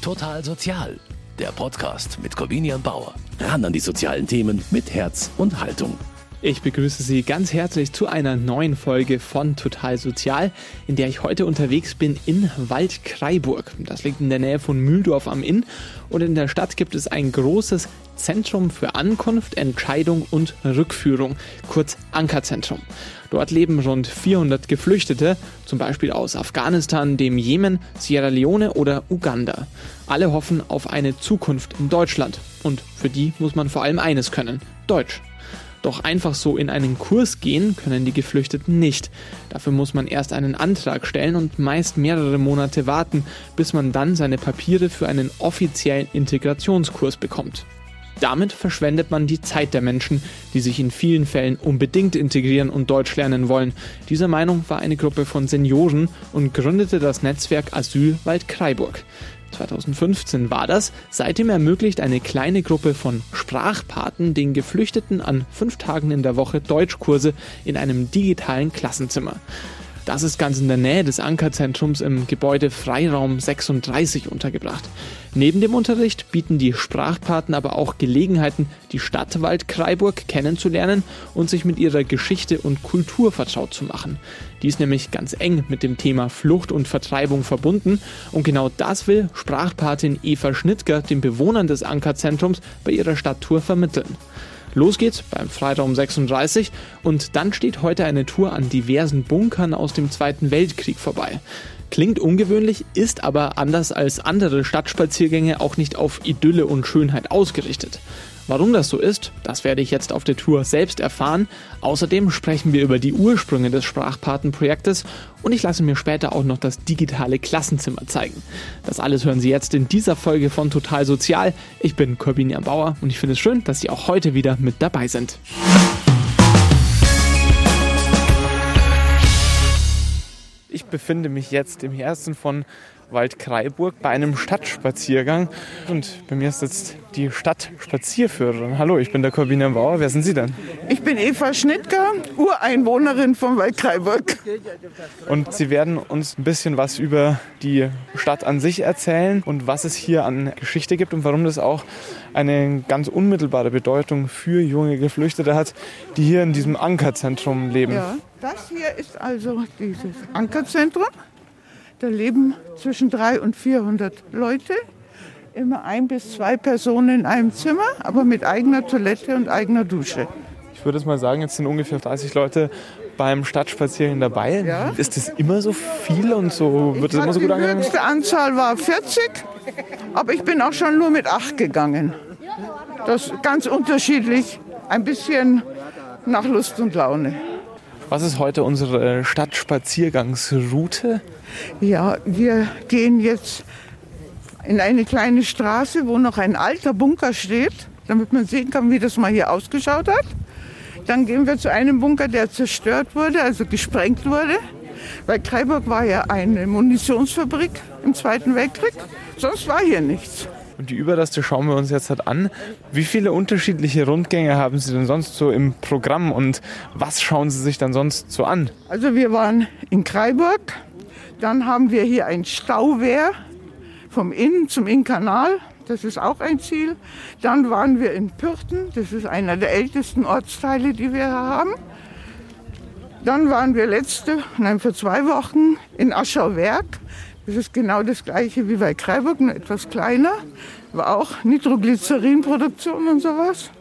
Total Sozial, der Podcast mit Corvinian Bauer. Ran an die sozialen Themen mit Herz und Haltung. Ich begrüße Sie ganz herzlich zu einer neuen Folge von Total Sozial, in der ich heute unterwegs bin in Waldkraiburg. Das liegt in der Nähe von Mühldorf am Inn und in der Stadt gibt es ein großes Zentrum für Ankunft, Entscheidung und Rückführung, kurz Ankerzentrum. Dort leben rund 400 Geflüchtete, zum Beispiel aus Afghanistan, dem Jemen, Sierra Leone oder Uganda. Alle hoffen auf eine Zukunft in Deutschland und für die muss man vor allem eines können, Deutsch. Doch einfach so in einen Kurs gehen können die Geflüchteten nicht. Dafür muss man erst einen Antrag stellen und meist mehrere Monate warten, bis man dann seine Papiere für einen offiziellen Integrationskurs bekommt. Damit verschwendet man die Zeit der Menschen, die sich in vielen Fällen unbedingt integrieren und Deutsch lernen wollen. Dieser Meinung war eine Gruppe von Senioren und gründete das Netzwerk Asyl Waldkraiburg. 2015 war das. Seitdem ermöglicht eine kleine Gruppe von Sprachpaten den Geflüchteten an fünf Tagen in der Woche Deutschkurse in einem digitalen Klassenzimmer. Das ist ganz in der Nähe des Ankerzentrums im Gebäude Freiraum 36 untergebracht. Neben dem Unterricht bieten die Sprachpaten aber auch Gelegenheiten, die Stadt Waldkraiburg kennenzulernen und sich mit ihrer Geschichte und Kultur vertraut zu machen. Die ist nämlich ganz eng mit dem Thema Flucht und Vertreibung verbunden und genau das will Sprachpatin Eva Schnittger den Bewohnern des Ankerzentrums bei ihrer Stadttour vermitteln. Los geht's beim Freiraum 36 und dann steht heute eine Tour an diversen Bunkern aus dem Zweiten Weltkrieg vorbei. Klingt ungewöhnlich, ist aber anders als andere Stadtspaziergänge auch nicht auf Idylle und Schönheit ausgerichtet. Warum das so ist, das werde ich jetzt auf der Tour selbst erfahren. Außerdem sprechen wir über die Ursprünge des Sprachpatenprojektes und ich lasse mir später auch noch das digitale Klassenzimmer zeigen. Das alles hören Sie jetzt in dieser Folge von Total Sozial. Ich bin Corbinian Bauer und ich finde es schön, dass Sie auch heute wieder mit dabei sind. Ich befinde mich jetzt im Herzen von Waldkraiburg bei einem Stadtspaziergang. Und bei mir sitzt die Stadtspazierführerin. Hallo, ich bin der Corbina Bauer. Wer sind Sie denn? Ich bin Eva Schnittger, Ureinwohnerin von Waldkraiburg. Und Sie werden uns ein bisschen was über die Stadt an sich erzählen und was es hier an Geschichte gibt und warum das auch eine ganz unmittelbare Bedeutung für junge Geflüchtete hat, die hier in diesem Ankerzentrum leben. Ja, das hier ist also dieses Ankerzentrum. Da leben zwischen 300 und 400 Leute, immer ein bis zwei Personen in einem Zimmer, aber mit eigener Toilette und eigener Dusche. Ich würde es mal sagen, jetzt sind ungefähr 30 Leute beim Stadtspaziergang dabei. Ja. Ist das immer so viel und so wird das immer so gut angegangen? Die höchste Anzahl war 40, aber ich bin auch schon nur mit 8 gegangen. Das ist ganz unterschiedlich, ein bisschen nach Lust und Laune. Was ist heute unsere Stadtspaziergangsroute? Ja, wir gehen jetzt in eine kleine Straße, wo noch ein alter Bunker steht, damit man sehen kann, wie das mal hier ausgeschaut hat. Dann gehen wir zu einem Bunker, der zerstört wurde, also gesprengt wurde. Weil Kreiburg war ja eine Munitionsfabrik im Zweiten Weltkrieg. Sonst war hier nichts. Und die Überreste schauen wir uns jetzt halt an. Wie viele unterschiedliche Rundgänge haben Sie denn sonst so im Programm und was schauen Sie sich dann sonst so an? Also wir waren in Kreiburg, dann haben wir hier ein Stauwehr vom Inn zum Innkanal. Das ist auch ein Ziel. Dann waren wir in Pürten. Das ist einer der ältesten Ortsteile, die wir haben. Dann waren wir letzte, nein, vor zwei Wochen in Aschauwerk. Das ist genau das gleiche wie bei Kreiburg, nur etwas kleiner. War auch Nitroglycerinproduktion und sowas.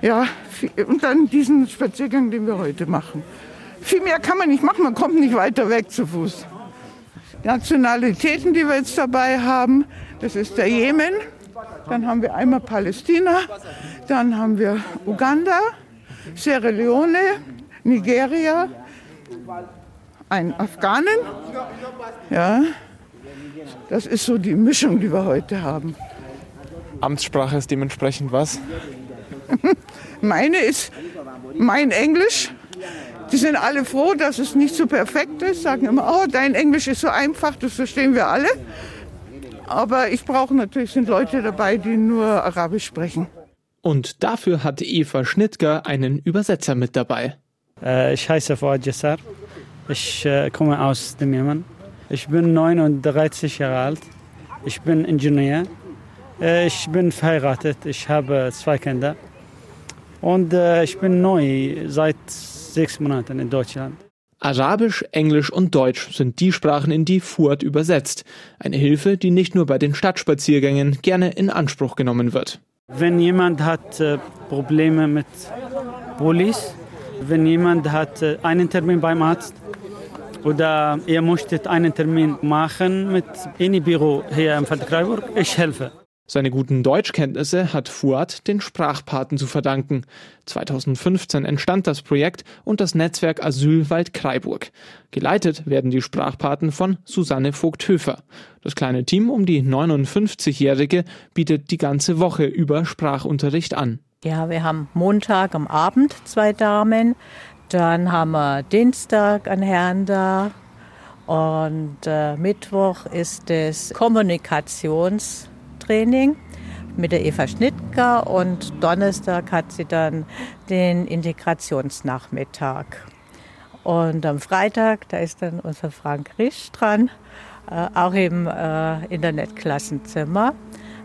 Ja, und dann diesen Spaziergang, den wir heute machen. Viel mehr kann man nicht machen, man kommt nicht weiter weg zu Fuß. Nationalitäten, die wir jetzt dabei haben, das ist der Jemen, dann haben wir einmal Palästina, dann haben wir Uganda, Sierra Leone, Nigeria, ein Afghanen. Ja, das ist so die Mischung, die wir heute haben. Amtssprache ist dementsprechend was? Meine ist mein Englisch. Die sind alle froh, dass es nicht so perfekt ist, sagen immer, oh, dein Englisch ist so einfach, das verstehen wir alle. Aber ich brauche natürlich, sind Leute dabei, die nur Arabisch sprechen. Und dafür hat Eva Schnittger einen Übersetzer mit dabei. Äh, ich heiße Fuad Jassar. Ich äh, komme aus dem Jemen. Ich bin 39 Jahre alt. Ich bin Ingenieur. Äh, ich bin verheiratet. Ich habe zwei Kinder. Und äh, ich bin neu seit sechs Monaten in Deutschland. Arabisch, Englisch und Deutsch sind die Sprachen, in die Fuad übersetzt. Eine Hilfe, die nicht nur bei den Stadtspaziergängen gerne in Anspruch genommen wird. Wenn jemand hat äh, Probleme mit Police, wenn jemand hat äh, einen Termin beim Arzt oder ihr möchtet einen Termin machen mit einem Büro hier im Feldkreiburg, ich helfe. Seine guten Deutschkenntnisse hat Fuad den Sprachpaten zu verdanken. 2015 entstand das Projekt und das Netzwerk Asylwald Kreiburg. Geleitet werden die Sprachpaten von Susanne Vogt-Höfer. Das kleine Team um die 59-Jährige bietet die ganze Woche über Sprachunterricht an. Ja, wir haben Montag am Abend zwei Damen, dann haben wir Dienstag einen Herrn da und äh, Mittwoch ist es Kommunikations- Training mit der Eva Schnittger und Donnerstag hat sie dann den Integrationsnachmittag. Und am Freitag, da ist dann unser Frank Risch dran, äh, auch im äh, Internetklassenzimmer.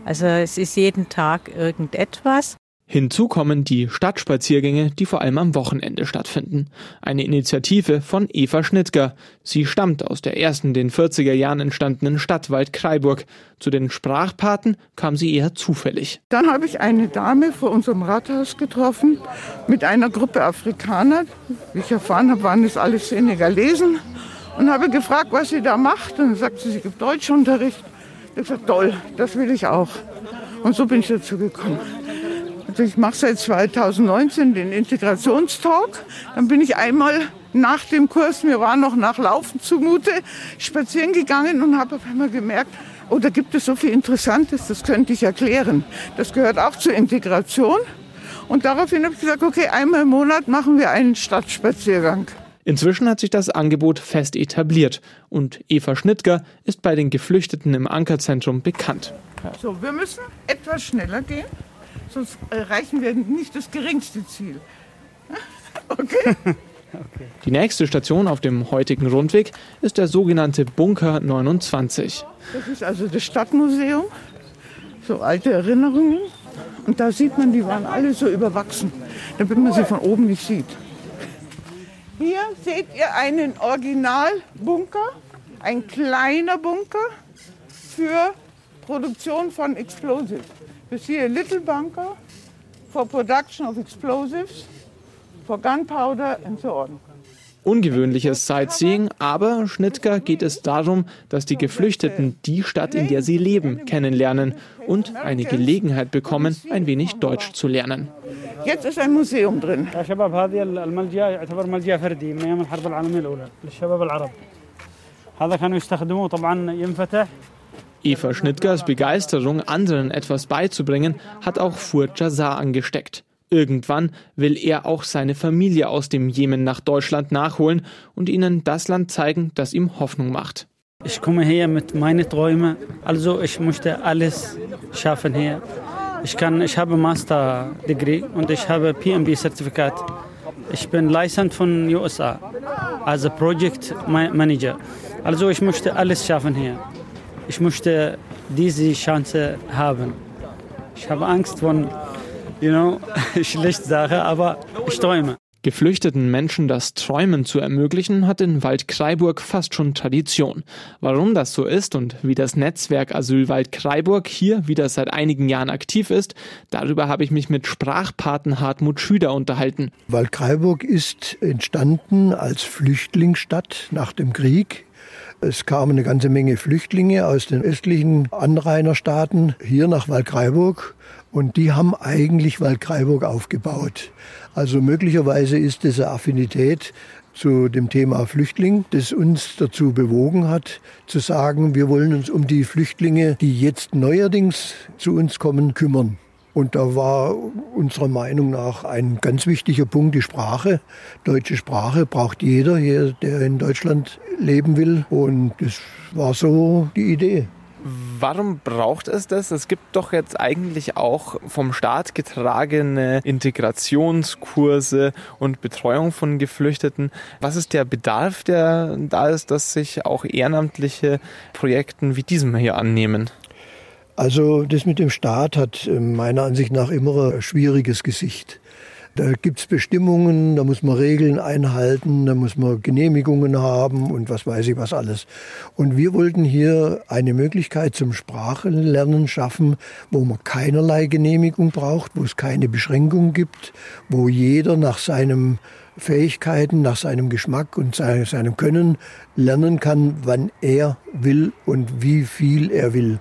Also es ist jeden Tag irgendetwas. Hinzu kommen die Stadtspaziergänge, die vor allem am Wochenende stattfinden. Eine Initiative von Eva Schnittger. Sie stammt aus der ersten den 40er Jahren entstandenen Stadtwald Kreiburg. Zu den Sprachpaten kam sie eher zufällig. Dann habe ich eine Dame vor unserem Rathaus getroffen mit einer Gruppe Afrikaner. Wie ich erfahren habe, waren das alles Senegalesen. Und habe gefragt, was sie da macht. Und dann sagt sie, sie gibt Deutschunterricht. Ich habe gesagt, toll, das will ich auch. Und so bin ich dazu gekommen. Also ich mache seit 2019 den Integrationstalk. Dann bin ich einmal nach dem Kurs, mir war noch nach Laufen zumute, spazieren gegangen und habe auf einmal gemerkt, oh, da gibt es so viel Interessantes, das könnte ich erklären. Das gehört auch zur Integration. Und daraufhin habe ich gesagt, okay, einmal im Monat machen wir einen Stadtspaziergang. Inzwischen hat sich das Angebot fest etabliert und Eva Schnittger ist bei den Geflüchteten im Ankerzentrum bekannt. So, wir müssen etwas schneller gehen sonst erreichen wir nicht das geringste Ziel. Okay? Okay. Die nächste Station auf dem heutigen Rundweg ist der sogenannte Bunker 29. Das ist also das Stadtmuseum, so alte Erinnerungen. Und da sieht man, die waren alle so überwachsen, damit man sie von oben nicht sieht. Hier seht ihr einen Originalbunker, ein kleiner Bunker für Produktion von Explosives. You see a little bunker for production of explosives, for gunpowder and so on. Ungewöhnliches Sightseeing, aber Schnittger geht es darum, dass die Geflüchteten die Stadt, in der sie leben, kennenlernen und eine Gelegenheit bekommen, ein wenig Deutsch zu lernen. Jetzt ist ein Museum drin. Eva Schnittgers Begeisterung, anderen etwas beizubringen, hat auch Furjazar angesteckt. Irgendwann will er auch seine Familie aus dem Jemen nach Deutschland nachholen und ihnen das Land zeigen, das ihm Hoffnung macht. Ich komme hier mit meinen Träumen. Also ich möchte alles schaffen hier. Ich, kann, ich habe Master-Degree und ich habe PMB-Zertifikat. Ich bin License von USA als Project Manager. Also ich möchte alles schaffen hier ich möchte diese Chance haben. Ich habe Angst von, you know, schlecht Sache, aber ich träume. Geflüchteten Menschen das Träumen zu ermöglichen, hat in Waldkraiburg fast schon Tradition. Warum das so ist und wie das Netzwerk Asylwald Kraiburg hier wieder seit einigen Jahren aktiv ist, darüber habe ich mich mit Sprachpaten Hartmut Schüder unterhalten. Waldkraiburg ist entstanden als Flüchtlingsstadt nach dem Krieg es kamen eine ganze Menge Flüchtlinge aus den östlichen Anrainerstaaten hier nach Waldkraiburg und die haben eigentlich Waldkraiburg aufgebaut. Also möglicherweise ist diese Affinität zu dem Thema Flüchtling, das uns dazu bewogen hat, zu sagen, wir wollen uns um die Flüchtlinge, die jetzt neuerdings zu uns kommen, kümmern. Und da war unserer Meinung nach ein ganz wichtiger Punkt die Sprache. Deutsche Sprache braucht jeder hier, der in Deutschland leben will. Und das war so die Idee. Warum braucht es das? Es gibt doch jetzt eigentlich auch vom Staat getragene Integrationskurse und Betreuung von Geflüchteten. Was ist der Bedarf, der da ist, dass sich auch ehrenamtliche Projekten wie diesem hier annehmen? Also das mit dem Staat hat äh, meiner Ansicht nach immer ein schwieriges Gesicht. Da gibt es Bestimmungen, da muss man Regeln einhalten, da muss man Genehmigungen haben und was weiß ich was alles. Und wir wollten hier eine Möglichkeit zum Sprachenlernen schaffen, wo man keinerlei Genehmigung braucht, wo es keine Beschränkung gibt, wo jeder nach seinem Fähigkeiten, nach seinem Geschmack und seinem Können lernen kann, wann er will und wie viel er will.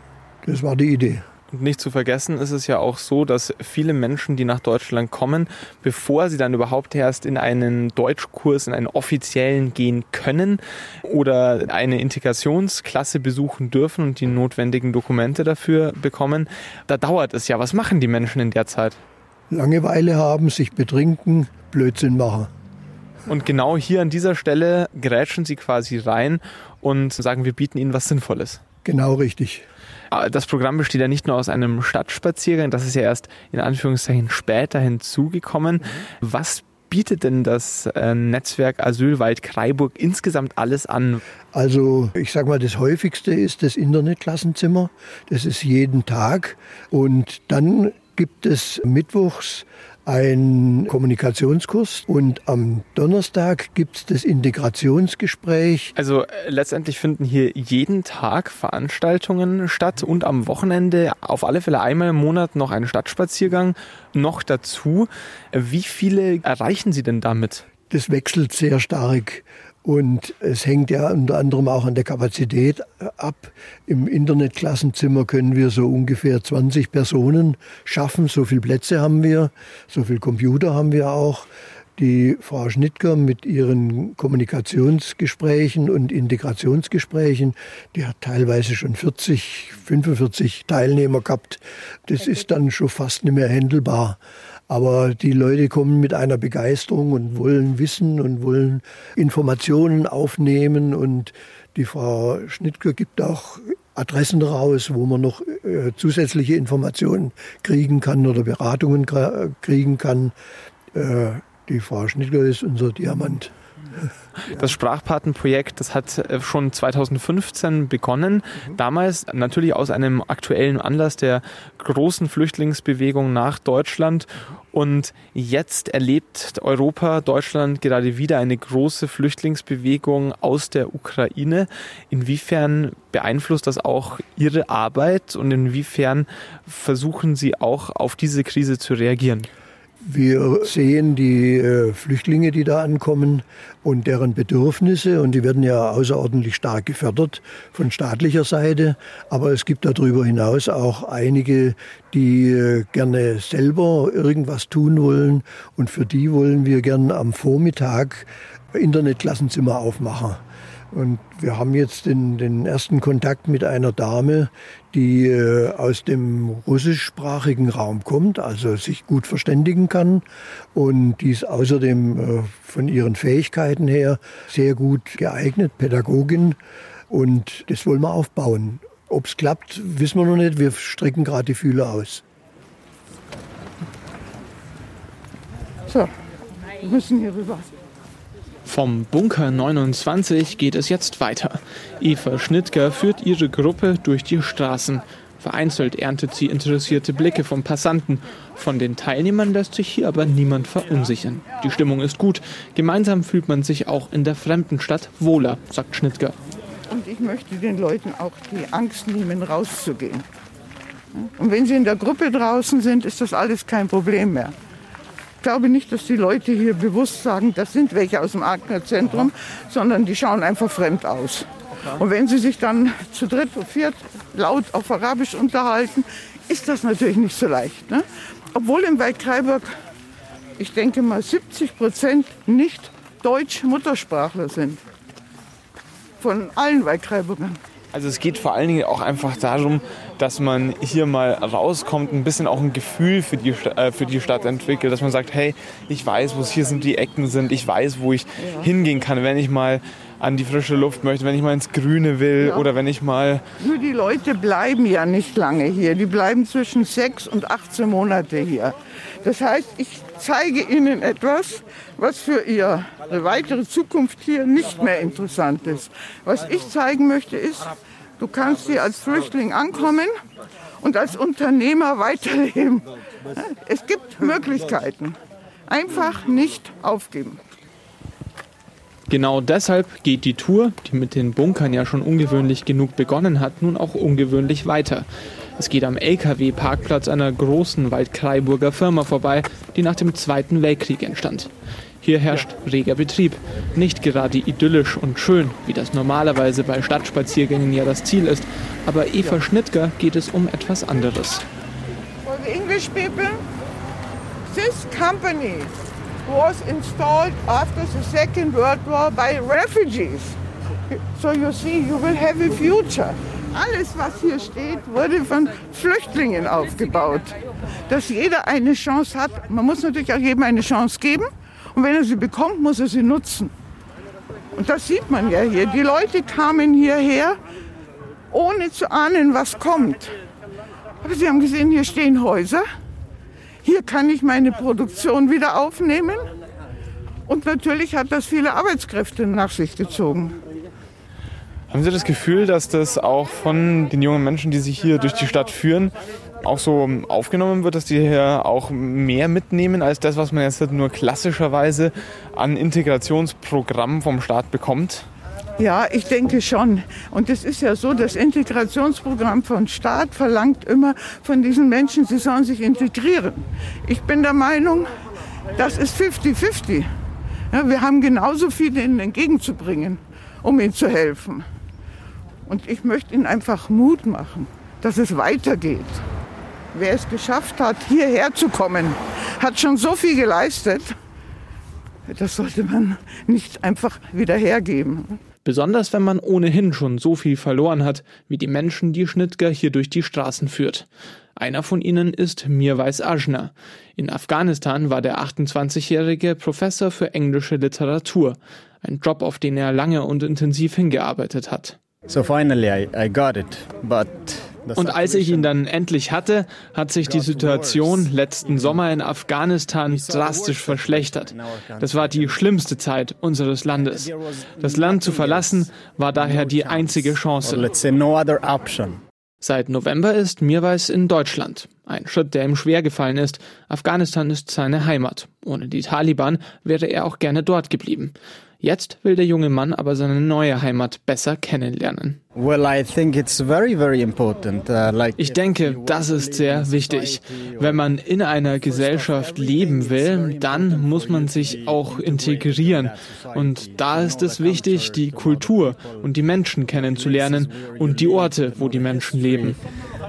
Das war die Idee. Und nicht zu vergessen ist es ja auch so, dass viele Menschen, die nach Deutschland kommen, bevor sie dann überhaupt erst in einen Deutschkurs, in einen offiziellen gehen können oder eine Integrationsklasse besuchen dürfen und die notwendigen Dokumente dafür bekommen, da dauert es ja. Was machen die Menschen in der Zeit? Langeweile haben, sich betrinken, Blödsinn machen. Und genau hier an dieser Stelle grätschen sie quasi rein und sagen, wir bieten ihnen was Sinnvolles. Genau richtig. Ah, das Programm besteht ja nicht nur aus einem Stadtspaziergang, das ist ja erst in Anführungszeichen später hinzugekommen. Was bietet denn das äh, Netzwerk Asylwald Kreiburg insgesamt alles an? Also ich sage mal, das häufigste ist das Internetklassenzimmer. Das ist jeden Tag. Und dann gibt es mittwochs ein Kommunikationskurs und am Donnerstag gibt es das Integrationsgespräch. Also äh, letztendlich finden hier jeden Tag Veranstaltungen statt und am Wochenende auf alle Fälle einmal im Monat noch ein Stadtspaziergang noch dazu. Wie viele erreichen Sie denn damit? Das wechselt sehr stark. Und es hängt ja unter anderem auch an der Kapazität ab. Im Internetklassenzimmer können wir so ungefähr 20 Personen schaffen. So viele Plätze haben wir, so viele Computer haben wir auch. Die Frau Schnittger mit ihren Kommunikationsgesprächen und Integrationsgesprächen, die hat teilweise schon 40, 45 Teilnehmer gehabt. Das ist dann schon fast nicht mehr händelbar. Aber die Leute kommen mit einer Begeisterung und wollen wissen und wollen Informationen aufnehmen. Und die Frau Schnittger gibt auch Adressen raus, wo man noch äh, zusätzliche Informationen kriegen kann oder Beratungen kriegen kann. Äh, die Frau Schnittger ist unser Diamant. Das Sprachpatenprojekt, das hat äh, schon 2015 begonnen. Damals natürlich aus einem aktuellen Anlass der großen Flüchtlingsbewegung nach Deutschland. Und jetzt erlebt Europa, Deutschland gerade wieder eine große Flüchtlingsbewegung aus der Ukraine. Inwiefern beeinflusst das auch Ihre Arbeit und inwiefern versuchen Sie auch auf diese Krise zu reagieren? Wir sehen die äh, Flüchtlinge, die da ankommen und deren Bedürfnisse und die werden ja außerordentlich stark gefördert von staatlicher Seite. Aber es gibt darüber hinaus auch einige, die äh, gerne selber irgendwas tun wollen und für die wollen wir gern am Vormittag Internetklassenzimmer aufmachen. Und wir haben jetzt den, den ersten Kontakt mit einer Dame, die äh, aus dem russischsprachigen Raum kommt, also sich gut verständigen kann und die ist außerdem äh, von ihren Fähigkeiten her sehr gut geeignet, Pädagogin. Und das wollen wir aufbauen. Ob es klappt, wissen wir noch nicht. Wir strecken gerade die Fühler aus. So, wir müssen hier rüber. Vom Bunker 29 geht es jetzt weiter. Eva Schnittger führt ihre Gruppe durch die Straßen. Vereinzelt erntet sie interessierte Blicke von Passanten. Von den Teilnehmern lässt sich hier aber niemand verunsichern. Die Stimmung ist gut. Gemeinsam fühlt man sich auch in der fremden Stadt wohler, sagt Schnittger. Und ich möchte den Leuten auch die Angst nehmen, rauszugehen. Und wenn sie in der Gruppe draußen sind, ist das alles kein Problem mehr. Ich glaube nicht, dass die Leute hier bewusst sagen, das sind welche aus dem Ankner Zentrum, sondern die schauen einfach fremd aus. Und wenn sie sich dann zu dritt oder viert laut auf Arabisch unterhalten, ist das natürlich nicht so leicht. Ne? Obwohl im Wald Kreiburg, ich denke mal, 70 Prozent nicht Deutsch-Muttersprachler sind. Von allen Waldkreiburgern. Also es geht vor allen Dingen auch einfach darum, dass man hier mal rauskommt, ein bisschen auch ein Gefühl für die, äh, für die Stadt entwickelt, dass man sagt, hey, ich weiß, wo hier sind die Ecken sind, ich weiß, wo ich ja. hingehen kann, wenn ich mal an die frische Luft möchte, wenn ich mal ins Grüne will Ja. oder wenn ich mal Nur die Leute bleiben ja nicht lange hier. Die bleiben zwischen sechs und 18 Monate hier. Das heißt, ich zeige ihnen etwas, was für ihre weitere Zukunft hier nicht mehr interessant ist. Was ich zeigen möchte, ist, du kannst hier als Flüchtling ankommen und als Unternehmer weiterleben. Es gibt Möglichkeiten. Einfach nicht aufgeben. Genau deshalb geht die Tour, die mit den Bunkern ja schon ungewöhnlich genug begonnen hat, nun auch ungewöhnlich weiter. Es geht am LKW-Parkplatz einer großen Waldkraiburger Firma vorbei, die nach dem Zweiten Weltkrieg entstand. Hier herrscht reger Betrieb. Nicht gerade idyllisch und schön, wie das normalerweise bei Stadtspaziergängen ja das Ziel ist, aber Eva Schnittger geht es um etwas anderes. For the English people, this company was installed after the Second World War by refugees. So you see, you will have a future. Alles, was hier steht, wurde von Flüchtlingen aufgebaut. Dass jeder eine Chance hat. Man muss natürlich auch jedem eine Chance geben. Und wenn er sie bekommt, muss er sie nutzen. Und das sieht man ja hier. Die Leute kamen hierher, ohne zu ahnen, was kommt. Aber Sie haben gesehen, hier stehen Häuser. Hier kann ich meine Produktion wieder aufnehmen. Und natürlich hat das viele Arbeitskräfte nach sich gezogen. Haben Sie das Gefühl, dass das auch von den jungen Menschen, die sich hier durch die Stadt führen, auch so aufgenommen wird, dass die hier auch mehr mitnehmen als das, was man jetzt nur klassischerweise an Integrationsprogrammen vom Staat bekommt? Ja, ich denke schon. Und es ist ja so, das Integrationsprogramm von Staat verlangt immer von diesen Menschen, sie sollen sich integrieren. Ich bin der Meinung, das ist 50-50. Ja, wir haben genauso viel ihnen entgegenzubringen, um ihnen zu helfen. Und ich möchte ihnen einfach Mut machen, dass es weitergeht. Wer es geschafft hat, hierher zu kommen, hat schon so viel geleistet. Das sollte man nicht einfach wieder hergeben. Besonders wenn man ohnehin schon so viel verloren hat, wie die Menschen, die Schnittger hier durch die Straßen führt. Einer von ihnen ist Mirwais Ajna. In Afghanistan war der 28-jährige Professor für englische Literatur. Ein Job, auf den er lange und intensiv hingearbeitet hat. So finally I, I got it, but Und als ich ihn dann endlich hatte, hat sich die Situation letzten Sommer in Afghanistan drastisch verschlechtert. Das war die schlimmste Zeit unseres Landes. Das Land zu verlassen war daher die einzige Chance. Seit November ist Mirwais in Deutschland. Ein Schritt, der ihm schwer gefallen ist. Afghanistan ist seine Heimat. Ohne die Taliban wäre er auch gerne dort geblieben. Jetzt will der junge Mann aber seine neue Heimat besser kennenlernen. Well, I think it's very, very important. Uh, Ich denke, das ist sehr wichtig. Wenn man in einer Gesellschaft leben will, dann muss man sich auch integrieren. Und da ist es wichtig, die Kultur und die Menschen kennenzulernen und die Orte, wo die Menschen leben.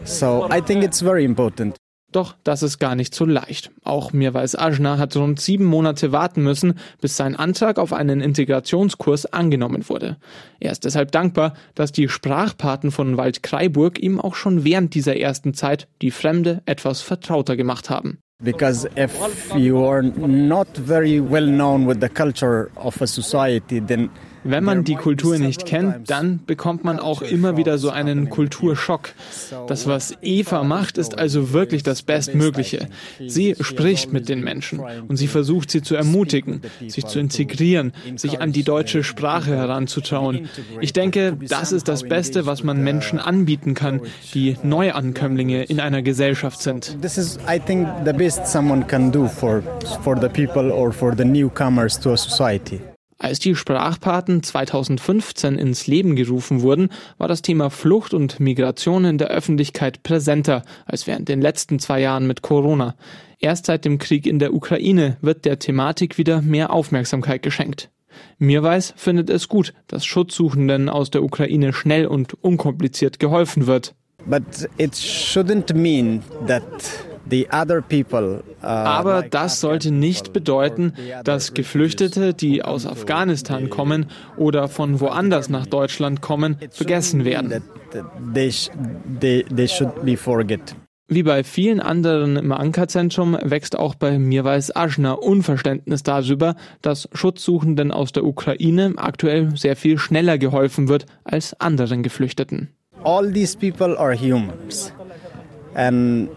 So I think it's very important. Doch das ist gar nicht so leicht. Auch Mirwais Ajna hat rund sieben Monate warten müssen, bis sein Antrag auf einen Integrationskurs angenommen wurde. Er ist deshalb dankbar, dass die Sprachpaten von Waldkraiburg ihm auch schon während dieser ersten Zeit die Fremde etwas vertrauter gemacht haben. Because if you are not very well known with the culture of a society, then Wenn man die Kultur nicht kennt, dann bekommt man auch immer wieder so einen Kulturschock. Das, was Eva macht, ist also wirklich das Bestmögliche. Sie spricht mit den Menschen und sie versucht sie zu ermutigen, sich zu integrieren, sich an die deutsche Sprache heranzutrauen. Ich denke, das ist das Beste, was man Menschen anbieten kann, die Neuankömmlinge in einer Gesellschaft sind. this is, I think, the best someone can do for for the people or for the newcomers to a society. Als die Sprachpaten 2015 ins Leben gerufen wurden, war das Thema Flucht und Migration in der Öffentlichkeit präsenter als während den letzten zwei Jahren mit Corona. Erst seit dem Krieg in der Ukraine wird der Thematik wieder mehr Aufmerksamkeit geschenkt. Mirwais findet es gut, dass Schutzsuchenden aus der Ukraine schnell und unkompliziert geholfen wird. But it shouldn't mean that Uh, Aber das sollte nicht bedeuten, dass Geflüchtete, die aus Afghanistan kommen oder von woanders nach Deutschland kommen, vergessen werden. Wie bei vielen anderen im Ankerzentrum wächst auch bei Mirwais Aschna Unverständnis darüber, dass Schutzsuchenden aus der Ukraine aktuell sehr viel schneller geholfen wird als anderen Geflüchteten. All these people are humans. And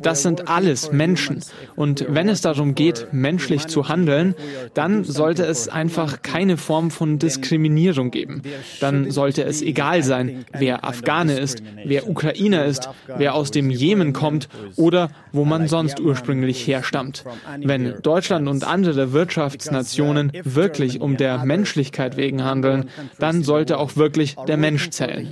Das sind alles Menschen. Und wenn es darum geht, menschlich zu handeln, dann sollte es einfach keine Form von Diskriminierung geben. Dann sollte es egal sein, wer Afghane ist, wer Ukrainer ist, wer aus dem Jemen kommt oder wo man sonst ursprünglich herstammt. Wenn Deutschland und andere Wirtschaftsnationen wirklich um der Menschlichkeit wegen handeln, dann sollte auch wirklich der Mensch zählen.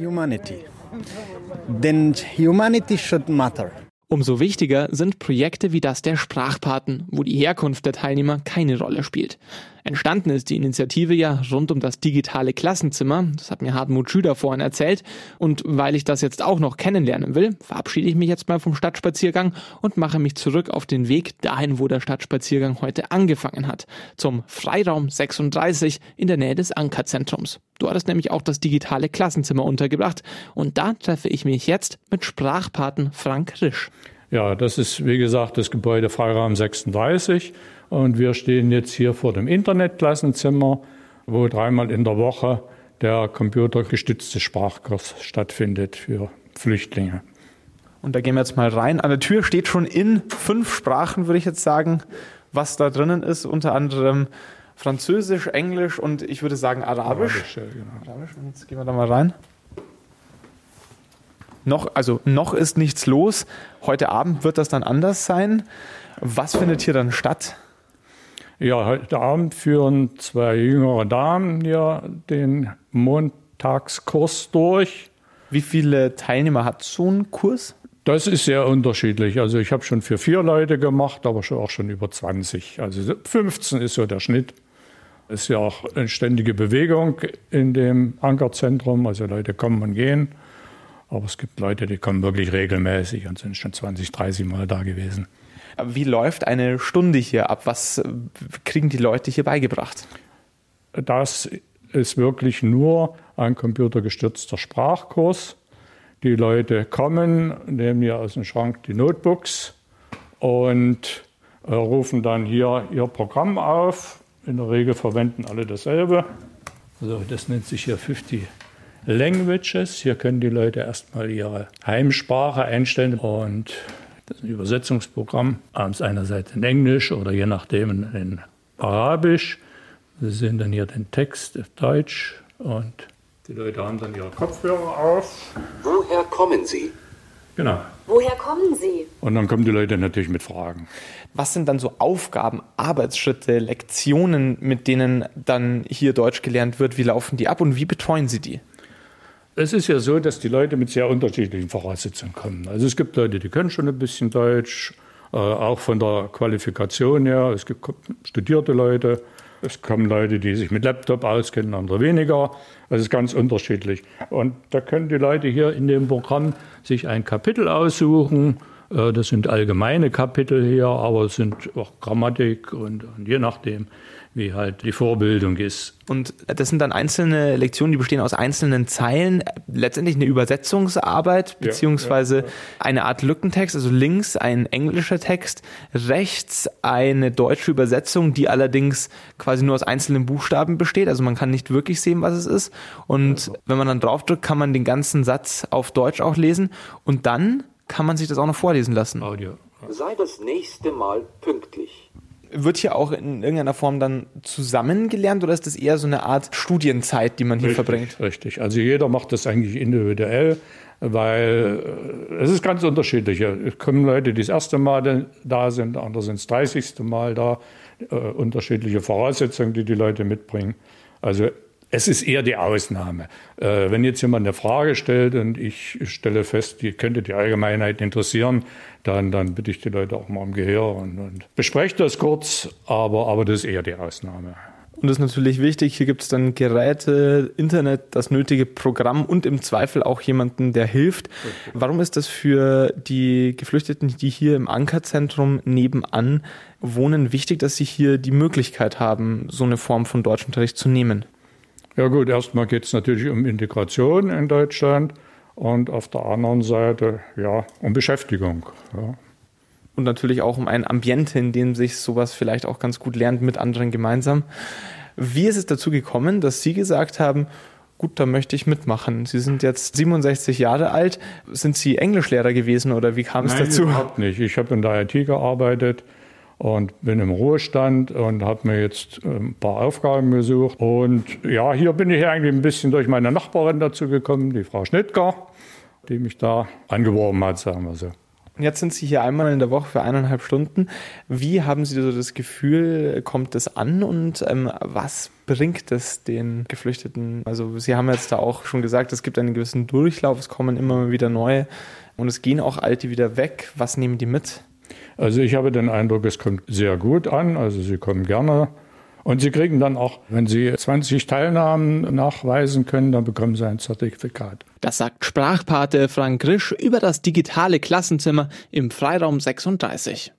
Then humanity should matter. Umso wichtiger sind Projekte wie das der Sprachpaten, wo die Herkunft der Teilnehmer keine Rolle spielt. Entstanden ist die Initiative ja rund um das digitale Klassenzimmer, das hat mir Hartmut Schüder vorhin erzählt, und weil ich das jetzt auch noch kennenlernen will, verabschiede ich mich jetzt mal vom Stadtspaziergang und mache mich zurück auf den Weg dahin, wo der Stadtspaziergang heute angefangen hat, zum Freiraum 36 in der Nähe des Ankerzentrums. Dort ist nämlich auch das digitale Klassenzimmer untergebracht und da treffe ich mich jetzt mit Sprachpaten Frank Risch. Ja, das ist wie gesagt das Gebäude Freiraum 36 und wir stehen jetzt hier vor dem Internetklassenzimmer, wo dreimal in der Woche der computergestützte Sprachkurs stattfindet für Flüchtlinge. Und da gehen wir jetzt mal rein. An der Tür steht schon in fünf Sprachen, würde ich jetzt sagen, was da drinnen ist. Unter anderem Französisch, Englisch und ich würde sagen Arabisch. Arabisch, ja, genau. Arabisch. Und jetzt gehen wir da mal rein. Noch, also noch ist nichts los. Heute Abend wird das dann anders sein. Was findet hier dann statt? Ja, heute Abend führen zwei jüngere Damen hier den Montagskurs durch. Wie viele Teilnehmer hat so ein Kurs? Das ist sehr unterschiedlich. Also ich habe schon für vier Leute gemacht, aber schon auch schon über 20. Also 15 ist so der Schnitt. Ist ja auch eine ständige Bewegung in dem Ankerzentrum. Also Leute kommen und gehen. Aber es gibt Leute, die kommen wirklich regelmäßig und sind schon 20, 30 Mal da gewesen. Wie läuft eine Stunde hier ab? Was äh, kriegen die Leute hier beigebracht? Das ist wirklich nur ein computergestützter Sprachkurs. Die Leute kommen, nehmen hier aus dem Schrank die Notebooks und äh, rufen dann hier ihr Programm auf. In der Regel verwenden alle dasselbe. Also das nennt sich hier 50 Languages. Hier können die Leute erstmal ihre Heimsprache einstellen und das ist ein Übersetzungsprogramm, abends einerseits in Englisch oder je nachdem in Arabisch. Sie sehen dann hier den Text auf Deutsch und die Leute haben dann ihre Kopfhörer auf. Woher kommen Sie? Genau. Woher kommen Sie? Und dann kommen die Leute natürlich mit Fragen. Was sind dann so Aufgaben, Arbeitsschritte, Lektionen, mit denen dann hier Deutsch gelernt wird? Wie laufen die ab und wie betreuen Sie die? Es ist ja so, dass die Leute mit sehr unterschiedlichen Voraussetzungen kommen. Also es gibt Leute, die können schon ein bisschen Deutsch, äh, auch von der Qualifikation her. Es gibt studierte Leute, es kommen Leute, die sich mit Laptop auskennen, andere weniger. Also es ist ganz unterschiedlich. Und da können die Leute hier in dem Programm sich ein Kapitel aussuchen. Äh, Das sind allgemeine Kapitel hier, aber es sind auch Grammatik und, und je nachdem, wie halt die Vorbildung ist. Und das sind dann einzelne Lektionen, die bestehen aus einzelnen Zeilen, letztendlich eine Übersetzungsarbeit, beziehungsweise eine Art Lückentext, also links ein englischer Text, rechts eine deutsche Übersetzung, die allerdings quasi nur aus einzelnen Buchstaben besteht, also man kann nicht wirklich sehen, was es ist. Und wenn man dann draufdrückt, kann man den ganzen Satz auf Deutsch auch lesen und dann kann man sich das auch noch vorlesen lassen. Audio. Sei das nächste Mal pünktlich. Wird hier auch in irgendeiner Form dann zusammengelernt oder ist das eher so eine Art Studienzeit, die man hier Richtig, verbringt? Richtig. Also jeder macht das eigentlich individuell, weil äh, es ist ganz unterschiedlich. Es kommen Leute, die das erste Mal da sind, andere sind das 30. Mal da. Äh, unterschiedliche Voraussetzungen, die die Leute mitbringen. Also es ist eher die Ausnahme. Äh, wenn jetzt jemand eine Frage stellt und ich stelle fest, die könnte die Allgemeinheit interessieren, dann, dann bitte ich die Leute auch mal um Gehör und, und bespreche das kurz, aber, aber das ist eher die Ausnahme. Und das ist natürlich wichtig, hier gibt es dann Geräte, Internet, das nötige Programm und im Zweifel auch jemanden, der hilft. Warum ist das für die Geflüchteten, die hier im Ankerzentrum nebenan wohnen, wichtig, dass sie hier die Möglichkeit haben, so eine Form von Deutschunterricht zu nehmen? Ja gut, erstmal geht es natürlich um Integration in Deutschland und auf der anderen Seite ja um Beschäftigung. Ja. Und natürlich auch um ein Ambiente, in dem sich sowas vielleicht auch ganz gut lernt mit anderen gemeinsam. Wie ist es dazu gekommen, dass Sie gesagt haben, gut, da möchte ich mitmachen. Sie sind jetzt 67 Jahre alt. Sind Sie Englischlehrer gewesen oder wie kam es Nein, dazu? Überhaupt nicht. Ich habe in der IT gearbeitet und bin im Ruhestand und habe mir jetzt ein paar Aufgaben gesucht. Und ja, hier bin ich eigentlich ein bisschen durch meine Nachbarin dazu gekommen, die Frau Schnittger, die mich da angeworben hat, sagen wir so. Jetzt sind Sie hier einmal in der Woche für eineinhalb Stunden. Wie haben Sie so das Gefühl, kommt es an und ähm, was bringt es den Geflüchteten? Also Sie haben jetzt da auch schon gesagt, es gibt einen gewissen Durchlauf, es kommen immer wieder neue und es gehen auch alte wieder weg. Was nehmen die mit? Also ich habe den Eindruck, es kommt sehr gut an. Also sie kommen gerne. Und sie kriegen dann auch, wenn sie 20 Teilnahmen nachweisen können, dann bekommen sie ein Zertifikat. Das sagt Sprachpate Frank Grisch über das digitale Klassenzimmer im Freiraum 36.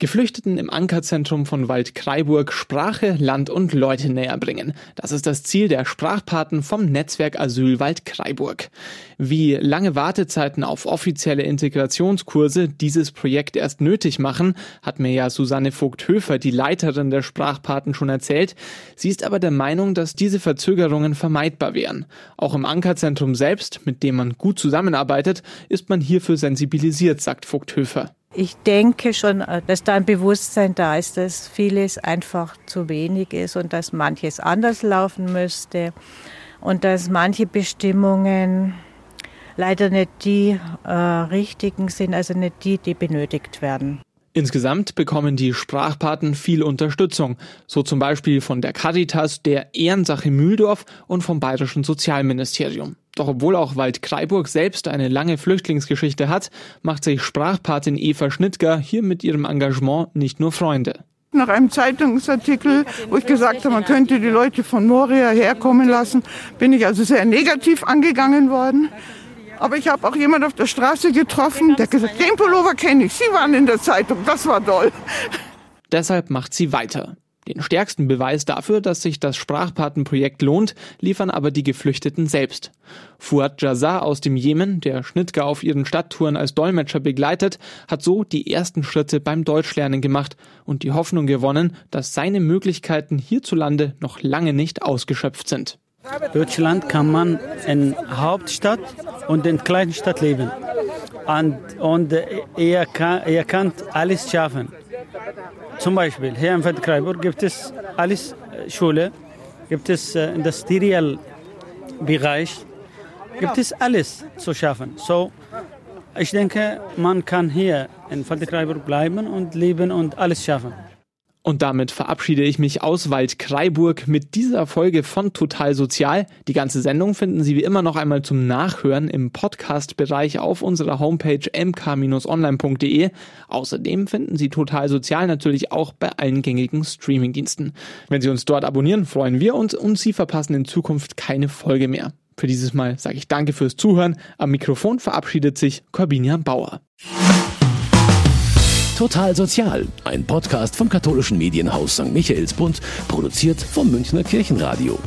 Geflüchteten im Ankerzentrum von Waldkraiburg Sprache, Land und Leute näher bringen. Das ist das Ziel der Sprachpaten vom Netzwerk Asyl Waldkraiburg. Wie lange Wartezeiten auf offizielle Integrationskurse dieses Projekt erst nötig machen, hat mir ja Susanne Vogt-Höfer, die Leiterin der Sprachpaten, schon erzählt. Sie ist aber der Meinung, dass diese Verzögerungen vermeidbar wären. Auch im Ankerzentrum selbst, mit dem man gut zusammenarbeitet, ist man hierfür sensibilisiert, sagt Vogt-Höfer. Ich denke schon, äh, dass da ein Bewusstsein da ist, dass vieles einfach zu wenig ist und dass manches anders laufen müsste und dass manche Bestimmungen leider nicht die äh, richtigen sind, also nicht die, die benötigt werden. Insgesamt bekommen die Sprachpaten viel Unterstützung, so zum Beispiel von der Caritas, der Ehrensache Mühldorf und vom Bayerischen Sozialministerium. Doch obwohl auch Waldkraiburg selbst eine lange Flüchtlingsgeschichte hat, macht sich Sprachpatin Eva Schnittger hier mit ihrem Engagement nicht nur Freunde. Nach einem Zeitungsartikel, wo ich gesagt habe, man könnte die Leute von Moria herkommen lassen, bin ich also sehr negativ angegangen worden. Aber ich habe auch jemand auf der Straße getroffen, der gesagt, den Pullover kenne ich, Sie waren in der Zeitung, das war toll. Deshalb macht sie weiter. Den stärksten Beweis dafür, dass sich das Sprachpatenprojekt lohnt, liefern aber die Geflüchteten selbst. Fuad Jazar aus dem Jemen, der Schnittger auf ihren Stadttouren als Dolmetscher begleitet, hat so die ersten Schritte beim Deutschlernen gemacht und die Hoffnung gewonnen, dass seine Möglichkeiten hierzulande noch lange nicht ausgeschöpft sind. Deutschland kann man in Hauptstadt und in kleinen Stadt leben. Und, und er, kann, er kann alles schaffen. Zum Beispiel hier in Feldkreiburg gibt es alles äh, Schule, gibt es äh, Industrialbereich, gibt es alles zu schaffen. So, ich denke, man kann hier in Feldkreiburg bleiben und leben und alles schaffen. Und damit verabschiede ich mich aus Waldkraiburg mit dieser Folge von Total Sozial. Die ganze Sendung finden Sie wie immer noch einmal zum Nachhören im Podcast-Bereich auf unserer Homepage mk-online.de. Außerdem finden Sie Total Sozial natürlich auch bei allen gängigen Streamingdiensten. Wenn Sie uns dort abonnieren, freuen wir uns und Sie verpassen in Zukunft keine Folge mehr. Für dieses Mal sage ich danke fürs Zuhören. Am Mikrofon verabschiedet sich Corbinian Bauer. Total Sozial, ein Podcast vom katholischen Medienhaus St. Michaelsbund, produziert vom Münchner Kirchenradio.